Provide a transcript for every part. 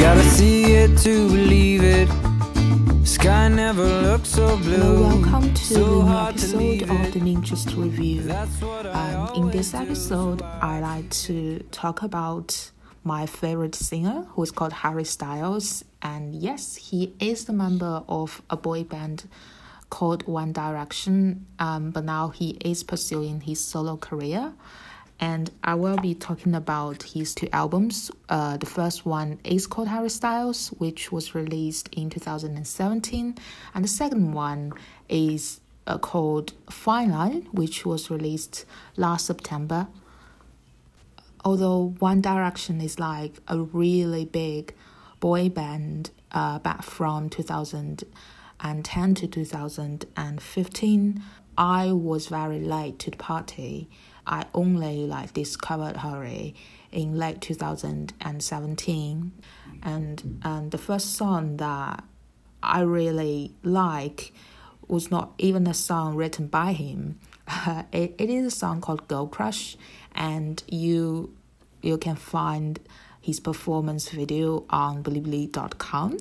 Gotta see it to believe it. Sky never looks so blue. Hello, welcome to so the new episode of the Ninjas Review. That's what I Um, in this episode, I like to talk about my favorite singer, who is called Harry Styles. And yes, he is the member of a boy band called One Direction, um, but now he is pursuing his solo career. And I will be talking about his two albums. Uh, the first one is called Harry Styles, which was released in 2017, and the second one is uh, called Fine Line, which was released last September. Although One Direction is like a really big boy band uh, back from 2010 to 2015, I was very late to the party. I only like discovered Harry in late 2017, and and the first song that I really like was not even a song written by him. it, it is a song called Girl Crush, and you you can find his performance video on Bilibili.com.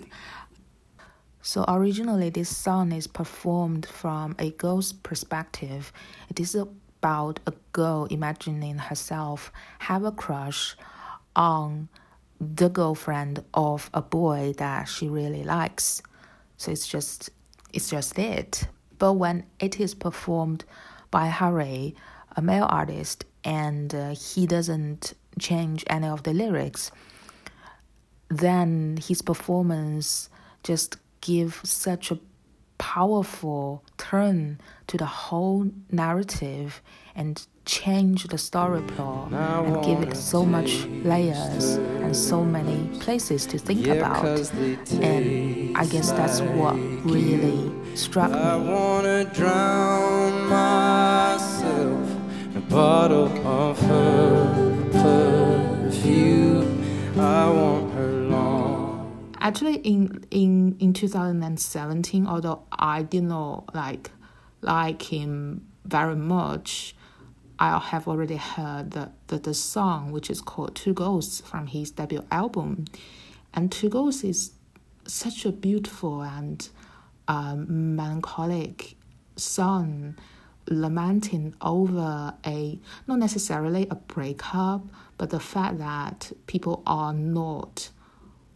So originally, this song is performed from a girl's perspective. It is about a girl imagining herself have a crush on the girlfriend of a boy that she really likes. So it's just it's just it. But when it is performed by Harry, a male artist, and uh, he doesn't change any of the lyrics, then his performance just give such a powerful turn to the whole narrative and change the story plot and give it so much layers and so many places to think Yeah, about and i guess that's what really struck I me wanna drown myself in a bottle of her perfume. I want. Actually in in in 2017 although i did not like like him very much i have already heard the, the, the song which is called two ghosts from his debut album. And two ghosts is such a beautiful and um, melancholic song lamenting over a not necessarily a breakup but the fact that people are not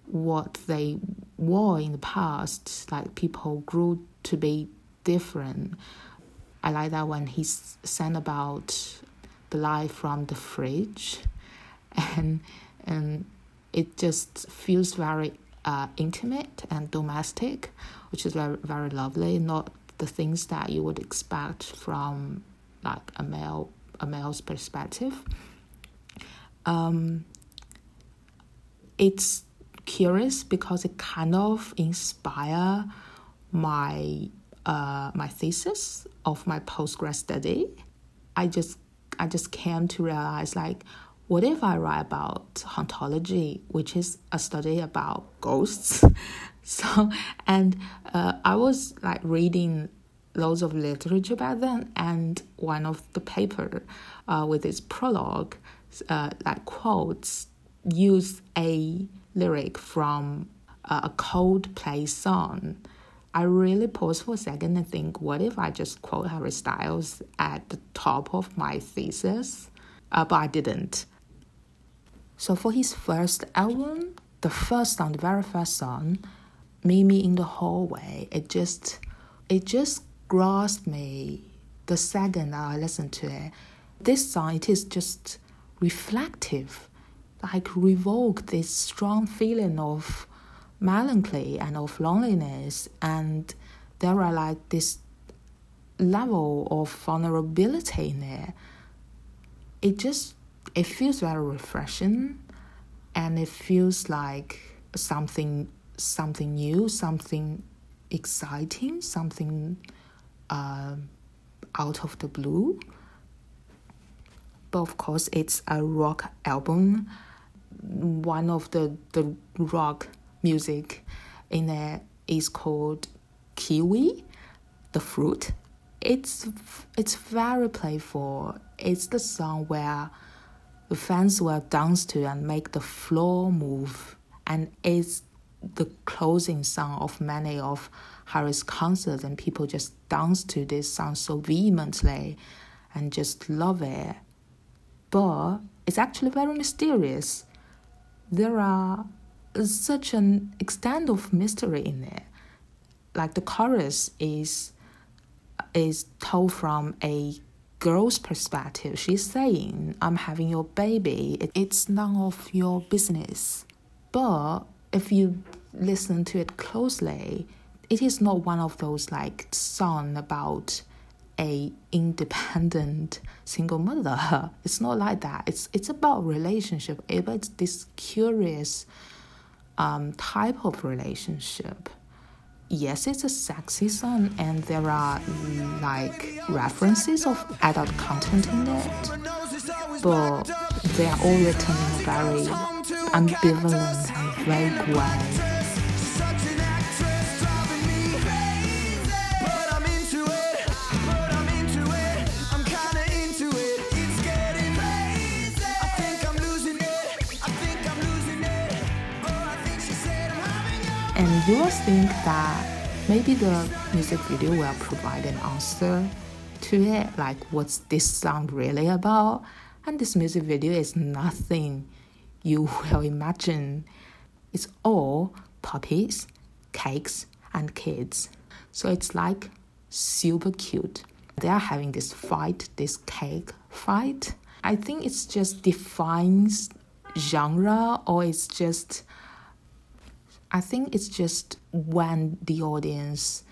what they were in the past. Like people grew to be different. I like that when he sang about the life from the fridge, and and it just feels very uh, intimate and domestic, which is very very lovely. Not the things that you would expect from like a male a male's perspective. Um, it's curious because it kind of inspire my uh, my thesis of my postgrad study. I just I just came to realize like what if I write about hauntology, which is a study about ghosts? so and uh, I was like reading loads of literature back then, and one of the paper uh, with its prologue uh, like quotes use a lyric from uh, a Coldplay song. I really pause for a second and think, what if I just quote Harry Styles at the top of my thesis? Uh, but I didn't. So for his first album, the first song, the very first song, "Meet Me in the Hallway," it just, it just grasped me the second I listened to it. This song, it is just reflective, like revoke this strong feeling of melancholy and of loneliness, and there are like this level of vulnerability in there. It just it feels very refreshing, and it feels like something something new, something exciting, something uh, out of the blue. But of course, it's a rock album. One of the the rock music in there is called Kiwi, the fruit. It's it's very playful. It's the song where the fans will dance to and make the floor move and it's the closing song of many of Harry's concerts, and people just dance to this song so vehemently and just love it. But it's actually very mysterious. There are uh, such an extent of mystery in there. Like the chorus is is told from a girl's perspective. She's saying, I'm having your baby. It's none of your business. But if you listen to it closely, it is not one of those like song about a independent single mother. It's not like that. It's it's about relationship. It's this curious um, type of relationship. Yes, it's a sexy song, and there are like references of adult content in it, but they are all written in a very ambivalent and vague way. And you will think that maybe the music video will provide an answer to it, like what's this song really about? And this music video is nothing you will imagine. It's all puppies, cakes, and kids. So it's like super cute. They are having this fight, this cake fight. I think it's just defines genre or it's just I think it's just when the audience,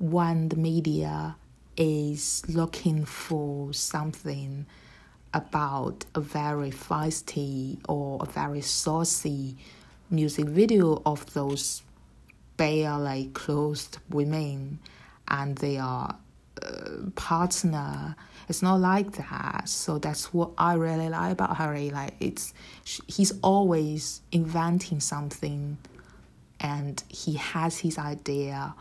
when the media is looking for something about a very feisty or a very saucy music video of those barely clothed women and their uh, partner. It's not like that. So that's what I really like about Harry. Like it's he's always inventing something and he has his idea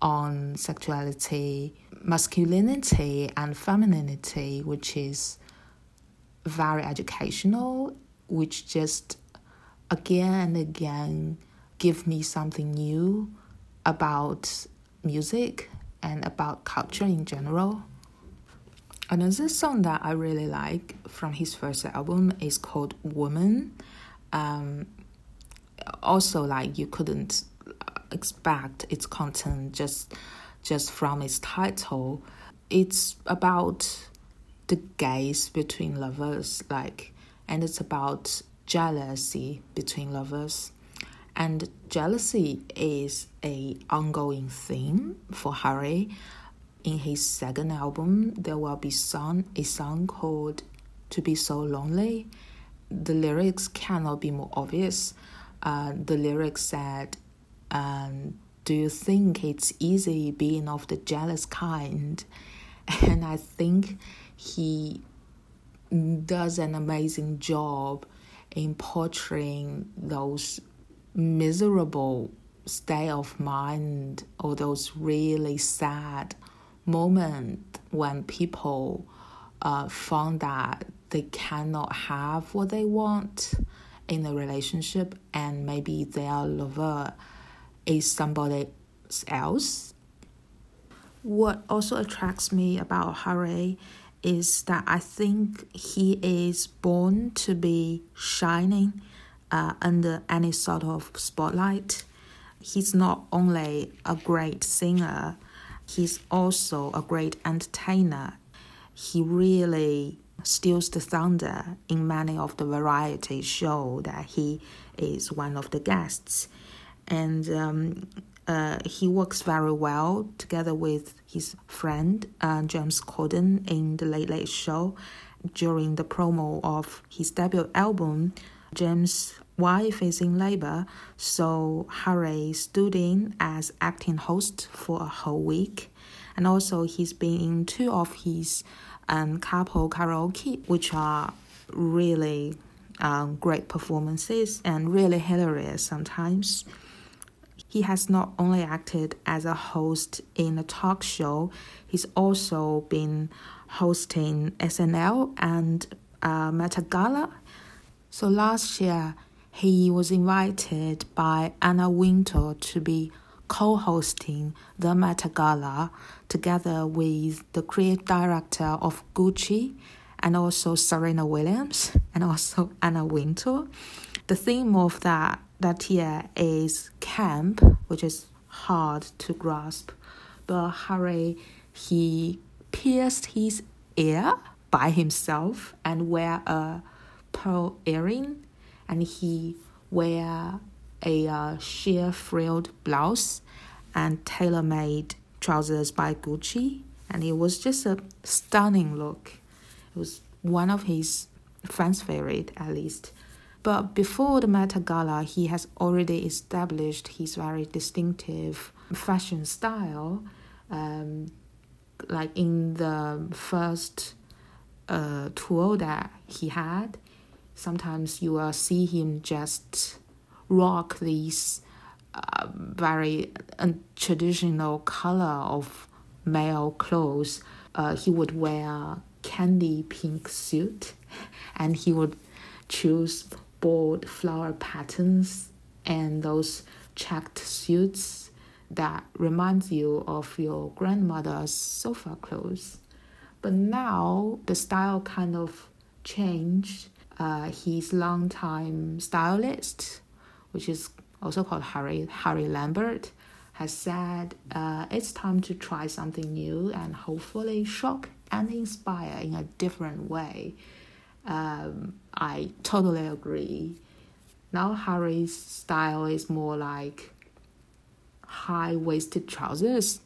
on sexuality, masculinity, and femininity, which is very educational, which just again and again give me something new about music and about culture in general. Another song that I really like from his first album is called Woman. Um, also like you couldn't uh, expect its content just just from its title. It's about the gaze between lovers like and it's about jealousy between lovers. And jealousy is a ongoing theme for harry. In his second album there will be song a song called to be so lonely the lyrics cannot be more obvious uh, the lyrics said, um, Do you think it's easy being of the jealous kind? And I think he does an amazing job in portraying those miserable state of mind or those really sad moments when people uh, found that they cannot have what they want in a relationship and maybe their lover is somebody else. What also attracts me about Harry is that I think he is born to be shining uh, under any sort of spotlight. He's not only a great singer, he's also a great entertainer. He really steals the thunder in many of the variety show that he is one of the guests and um, uh, he works very well together with his friend uh, James Corden in the Late Late Show. During the promo of his debut album, James' wife is in labor, so Harry stood in as acting host for a whole week. And also, he's been in two of his and Carpool Karaoke, which are really um, great performances and really hilarious sometimes. He has not only acted as a host in a talk show, he's also been hosting SNL and uh, Met Gala. So last year, he was invited by Anna Wintour to be co hosting the Met Gala together with the creative director of Gucci and also Serena Williams and also Anna Wintour. The theme of that that year is camp, which is hard to grasp. But Harry, he pierced his ear by himself and wear a pearl earring, and he wear a uh, sheer frilled blouse and tailor-made trousers by Gucci, and it was just a stunning look. It was one of his fans' favorite, at least. But before the Met Gala, he has already established his very distinctive fashion style. Um, like in the first uh, tour that he had, sometimes you will see him just rock these uh, very traditional color of male clothes. Uh, he would wear candy pink suit, and he would choose bold flower patterns and those checked suits that reminds you of your grandmother's sofa clothes. But now the style kind of changed. Uh, his longtime stylist, which is also called Harry Harry Lambert, has said uh, it's time to try something new and hopefully shock and inspire in a different way. Um, I totally agree. Now Harry's style is more like high waisted trousers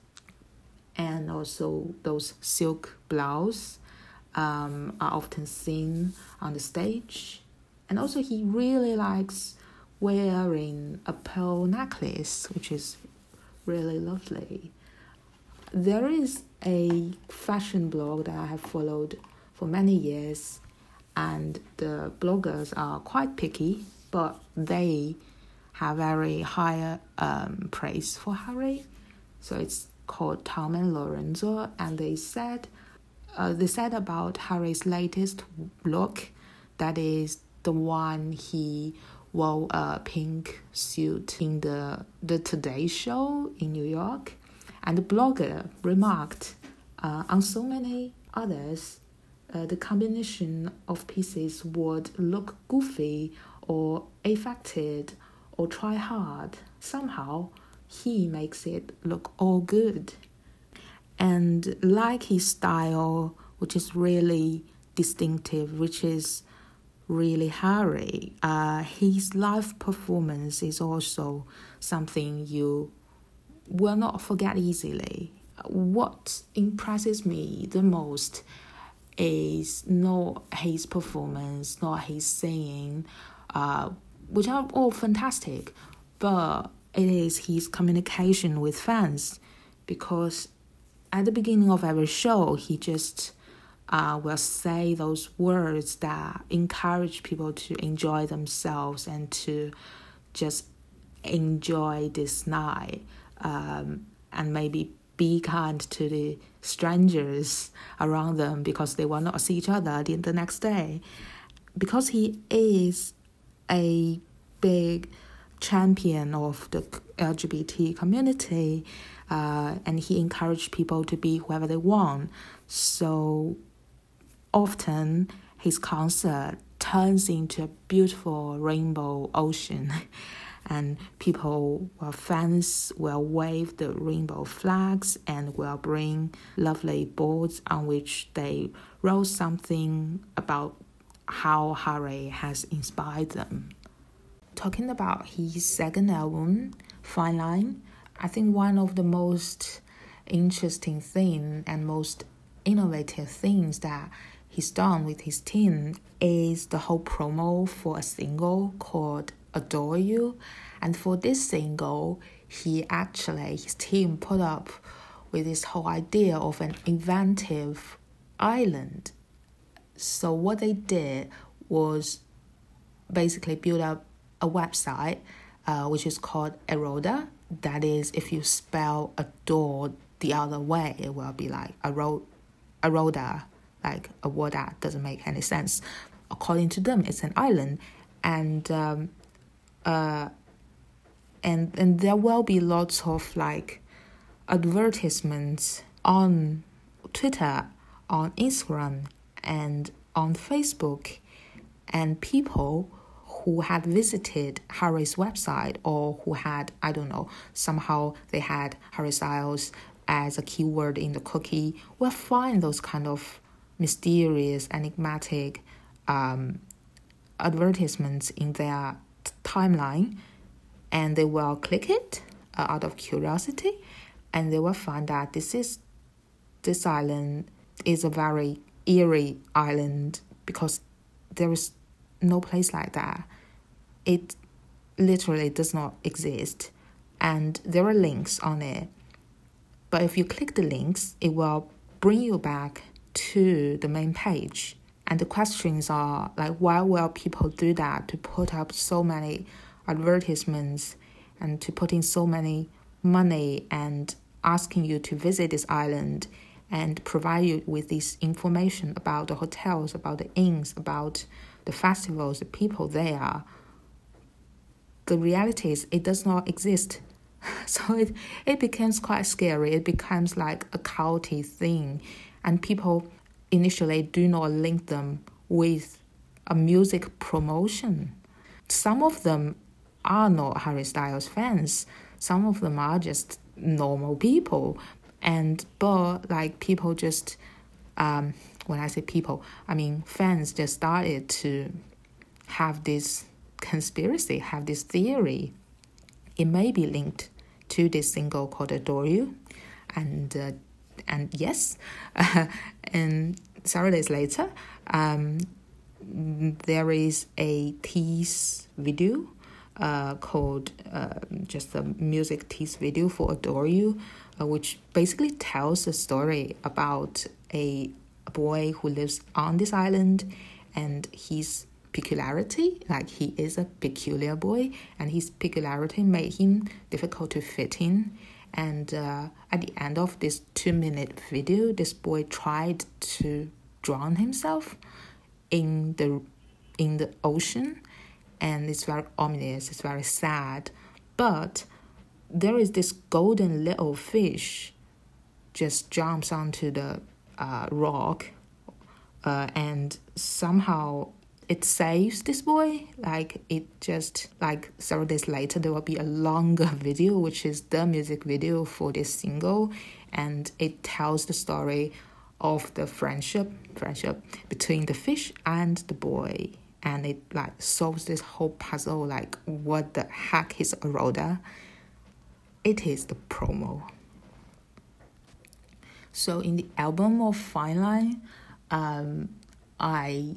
and also those silk blouse um, are often seen on the stage. And also he really likes wearing a pearl necklace, which is really lovely. There is a fashion blog that I have followed for many years, and the bloggers are quite picky, but they have very high um, praise for Harry. So it's called Tom and Lorenzo, and they said uh, they said about Harry's latest look, that is the one he wore a pink suit in the the Today Show in New York, and the blogger remarked uh, on so many others. Uh, the combination of pieces would look goofy or affected or try hard. Somehow, he makes it look all good. And like his style, which is really distinctive, which is really Harry, uh, his live performance is also something you will not forget easily. What impresses me the most is not his performance, not his singing, uh, which are all fantastic, but it is his communication with fans because at the beginning of every show, he just uh, will say those words that encourage people to enjoy themselves and to just enjoy this night um, and maybe be kind to the strangers around them because they will not see each other the, the next day. Because he is a big champion of the LGBT community, uh, and he encouraged people to be whoever they want. So often his concert turns into a beautiful rainbow ocean. and people, well, fans will wave the rainbow flags and will bring lovely boards on which they wrote something about how Harry has inspired them talking about his second album, Fine Line, I think one of the most interesting thing and most innovative things that he's done with his team is the whole promo for a single called Adore You. And for this single, he actually, his team put up with this whole idea of an inventive island. So what they did was basically build up a website uh, which is called Eroda. That is, if you spell adore the other way, it will be like Ero- Eroda, like a word that doesn't make any sense. According to them, it's an island, and um, uh, and and there will be lots of like advertisements on Twitter, on Instagram, and on Facebook, and people who had visited Harry's website or who had I don't know somehow they had Harry Styles as a keyword in the cookie will find those kind of mysterious, enigmatic um, advertisements in their timeline and they will click it uh, out of curiosity and they will find that this is this island is a very eerie island because there is no place like that. It literally does not exist and there are links on it. But if you click the links it will bring you back to the main page and the questions are like, why will people do that to put up so many advertisements and to put in so many money and asking you to visit this island and provide you with this information about the hotels, about the inns, about the festivals, the people there. The reality is it does not exist. So it, it becomes quite scary. It becomes like a culty thing. And people initially do not link them with a music promotion. Some of them are not Harry Styles fans. Some of them are just normal people. And but like people just um, when I say people, I mean fans just started to have this conspiracy, have this theory. It may be linked to this single called Adore You. And uh, and yes, and several days later, um, there is a tease video uh, called uh, just a music tease video for Adore You, uh, which basically tells a story about a boy who lives on this island and his peculiarity, like he is a peculiar boy, and his peculiarity made him difficult to fit in. And uh, at the end of this two minute video, this boy tried to drown himself in the in the ocean, and it's very ominous. It's very sad, but there is this golden little fish just jumps onto the uh, rock uh, and somehow it saves this boy. Like it just like several days later there will be a longer video which is the music video for this single and it tells the story of the friendship friendship between the fish and the boy and it like solves this whole puzzle like what the heck is Eroda it is the promo so in the album of fine line um, I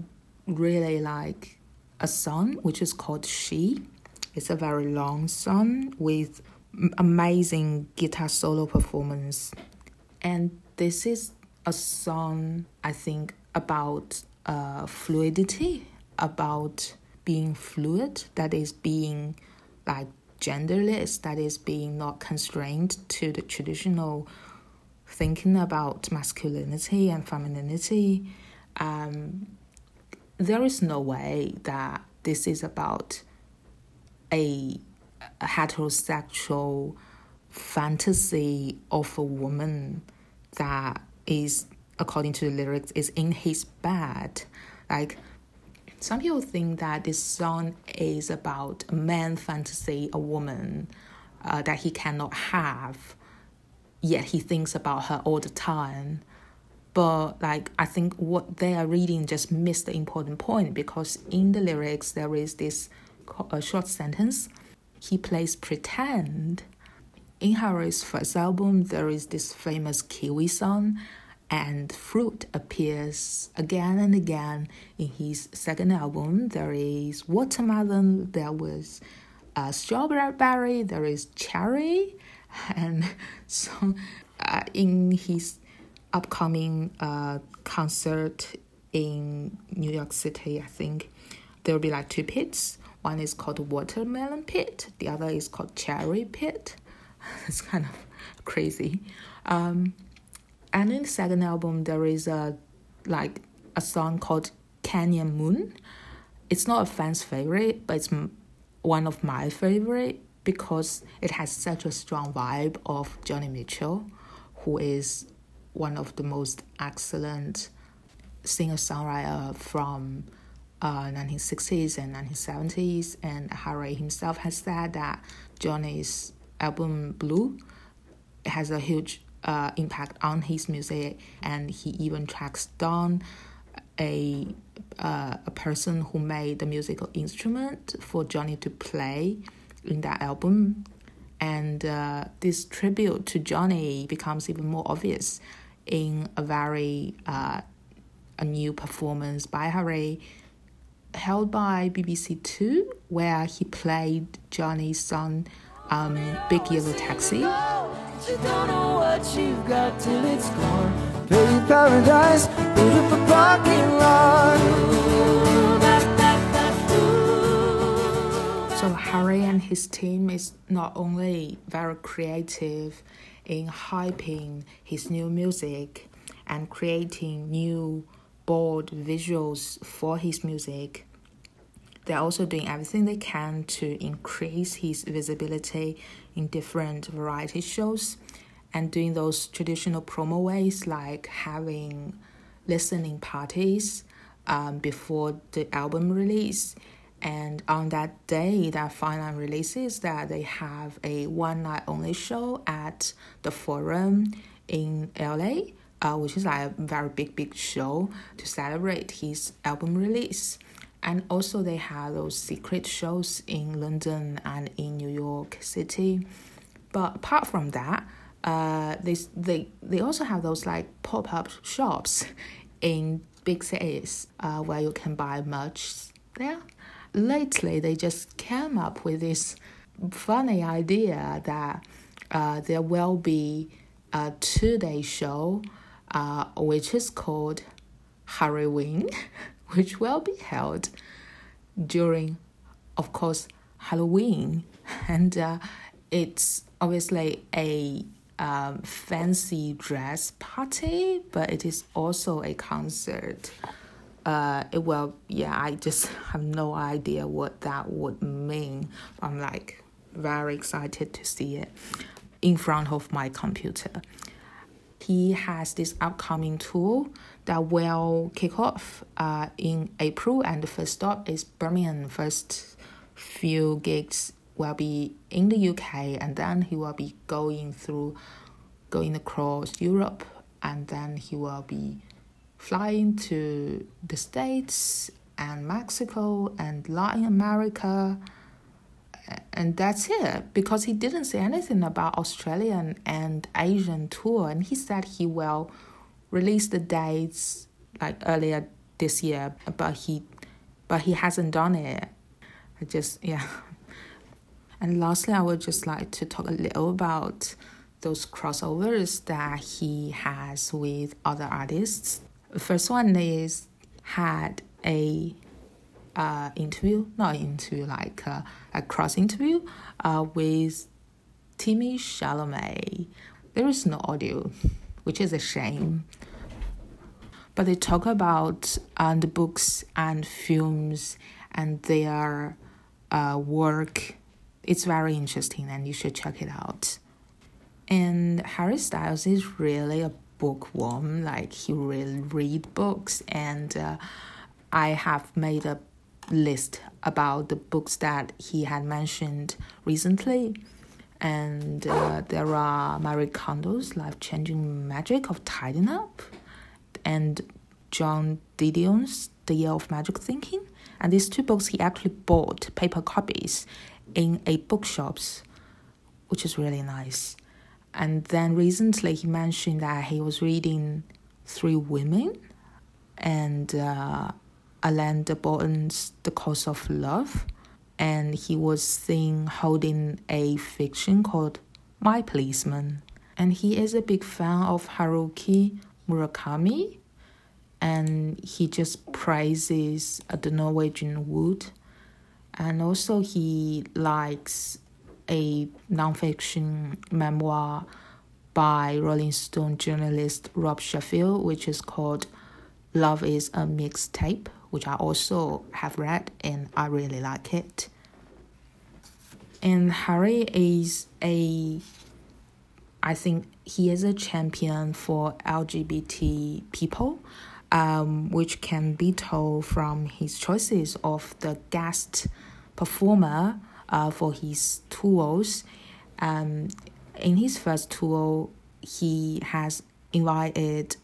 really like a song which is called She. It's a very long song with amazing guitar solo performance. And this is a song, I think, about uh, fluidity, about being fluid, that is being like genderless, that is being not constrained to the traditional thinking about masculinity and femininity. Um, there is no way that this is about a, heterosexual fantasy of a woman that is according to the lyrics is in his bed. Like some people think that this song is about a man fantasy a woman uh, that he cannot have yet he thinks about her all the time but like I think what they are reading just missed the important point because in the lyrics there is this a short sentence. He plays pretend. In Harry's first album, there is this famous Kiwi song, and fruit appears again and again. In his second album, there is watermelon, there was a strawberry, there is cherry, and so uh, in his upcoming uh, concert in New York City, I think there will be like two pits. One is called Watermelon Pit, the other is called Cherry Pit. it's kind of crazy. Um, and in the second album, there is a like a song called Canyon Moon. It's not a fan's favorite, but it's one of my favorite because it has such a strong vibe of Joni Mitchell, who is one of the most excellent singer-songwriter from uh, 1960s and 1970s. And Harry himself has said that Joni's album Blue has a huge uh, impact on his music, and he even tracks down a uh, a person who made the musical instrument for Joni to play in that album. And uh, this tribute to Joni becomes even more obvious in a very uh, a new performance by Harry held by BBC Two, where he played Joni's song um, Big Yellow Taxi. paradise, parking lot. So Harry and his team is not only very creative in hyping his new music and creating new bold visuals for his music, they're also doing everything they can to increase his visibility in different variety shows and doing those traditional promo ways like having listening parties um, before the album release and on that day that final releases that they have a one night only show at the forum in la uh, which is like a very big big show to celebrate his album release and also they have those secret shows in London and in New York City. But apart from that, uh, they they they also have those like pop up shops in big cities uh, where you can buy merch there. Lately, they just came up with this funny idea that uh, there will be a two day show, uh, which is called Harryween. which will be held during, of course, Halloween. And uh, it's obviously a um, fancy dress party, but it is also a concert. Uh, it will, yeah, I just have no idea what that would mean. I'm like very excited to see it in front of my computer. He has this upcoming tour that will kick off uh, in April, and the first stop is Birmingham. First few gigs will be in the UK, and then he will be going through, going across Europe, and then he will be flying to the States and Mexico and Latin America. And that's it because he didn't say anything about Australian and Asian tour, and he said he will release the dates like earlier this year, but he but he hasn't done it. I just yeah. And lastly, I would just like to talk a little about those crossovers that he has with other artists. The first one is had a uh, interview, not interview, like uh, a cross interview uh, with Timmy Chalamet. There is no audio which is a shame. But they talk about uh, the books and films and their uh, work. It's very interesting and you should check it out. And Harry Styles is really a bookworm, like he really read books and uh, I have made a list about the books that he had mentioned recently and uh, there are Marie Kondo's life changing magic of tidying up, and Joan Didion's The Year of Magic Thinking. And these two books he actually bought paper copies in a bookshops, which is really nice. And then recently he mentioned that he was reading Three Women and uh, Alain de Botton's The Course of Love and he was seen holding a fiction called My Policeman. And he is a big fan of Haruki Murakami, and he just praises the Norwegian wood. And also, he likes a nonfiction memoir by Rolling Stone journalist Rob Sheffield, which is called Love is a Mixtape which I also have read and I really like it. and Harry is a I think he is a champion for LGBT people, um, which can be told from his choices of the guest performer uh, for his tours. Um, in his first tour, he has invited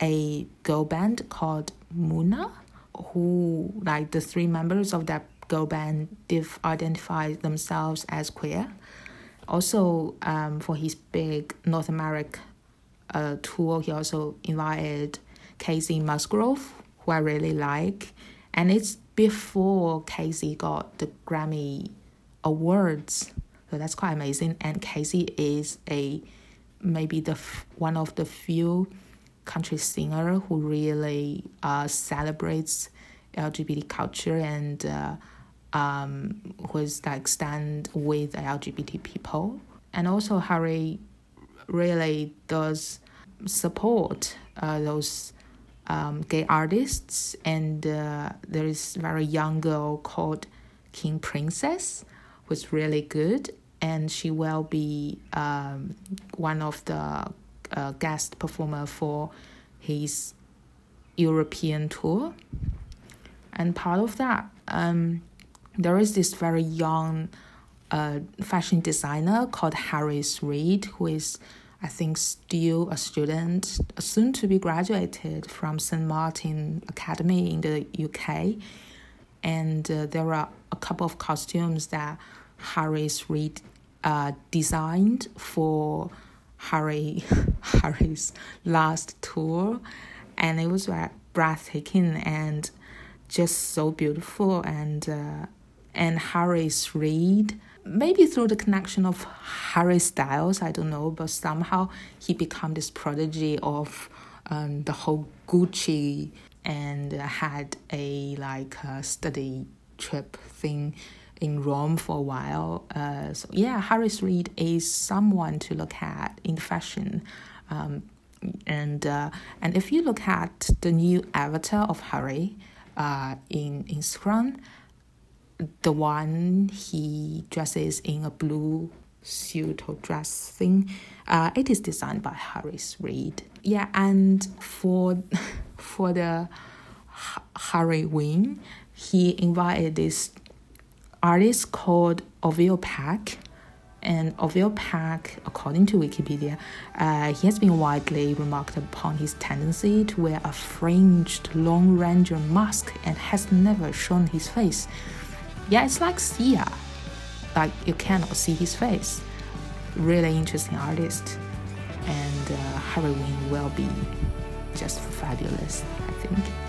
a girl band called Muna, who like the three members of that girl band they've identified themselves as queer. Also, um, for his big North America uh, tour, he also invited Kacey Musgrove, who I really like, and it's before Kacey got the Grammy awards, so that's quite amazing. And Kacey is a maybe the one of the few country singer who really uh, celebrates LGBT culture and uh, um, who is like stand with LGBT people. And also Harry really does support uh, those um, gay artists. And uh, there is very young girl called King Princess, who's really good. And she will be um, one of the uh, guest performer for his European tour. And part of that, um, there is this very young uh, fashion designer called Harris Reed, who is, I think, still a student, soon to be graduated from St. Martin Academy in the UK. And uh, there are a couple of costumes that Harris Reed uh, designed for Harry Harry's last tour, and it was breathtaking and just so beautiful and uh, and Harris Reed. Maybe through the connection of Harry Styles, I don't know, but somehow he became this prodigy of um, the whole Gucci and had a like a study trip thing in Rome for a while. Uh, so yeah, Harris Reed is someone to look at in fashion. Um, and uh, and if you look at the new avatar of Harry uh, in Instagram, the one he dresses in a blue suit or dress thing. Uh, it is designed by Harris Reed. Yeah, and for for the Harryween, he invited this artist called Orville Peck. And Orville Peck, according to Wikipedia, uh, he has been widely remarked upon his tendency to wear a fringed long ranger mask and has never shown his face. Yeah, it's like Sia. Like you cannot see his face. Really interesting artist. And uh, Harryween will be just fabulous, I think.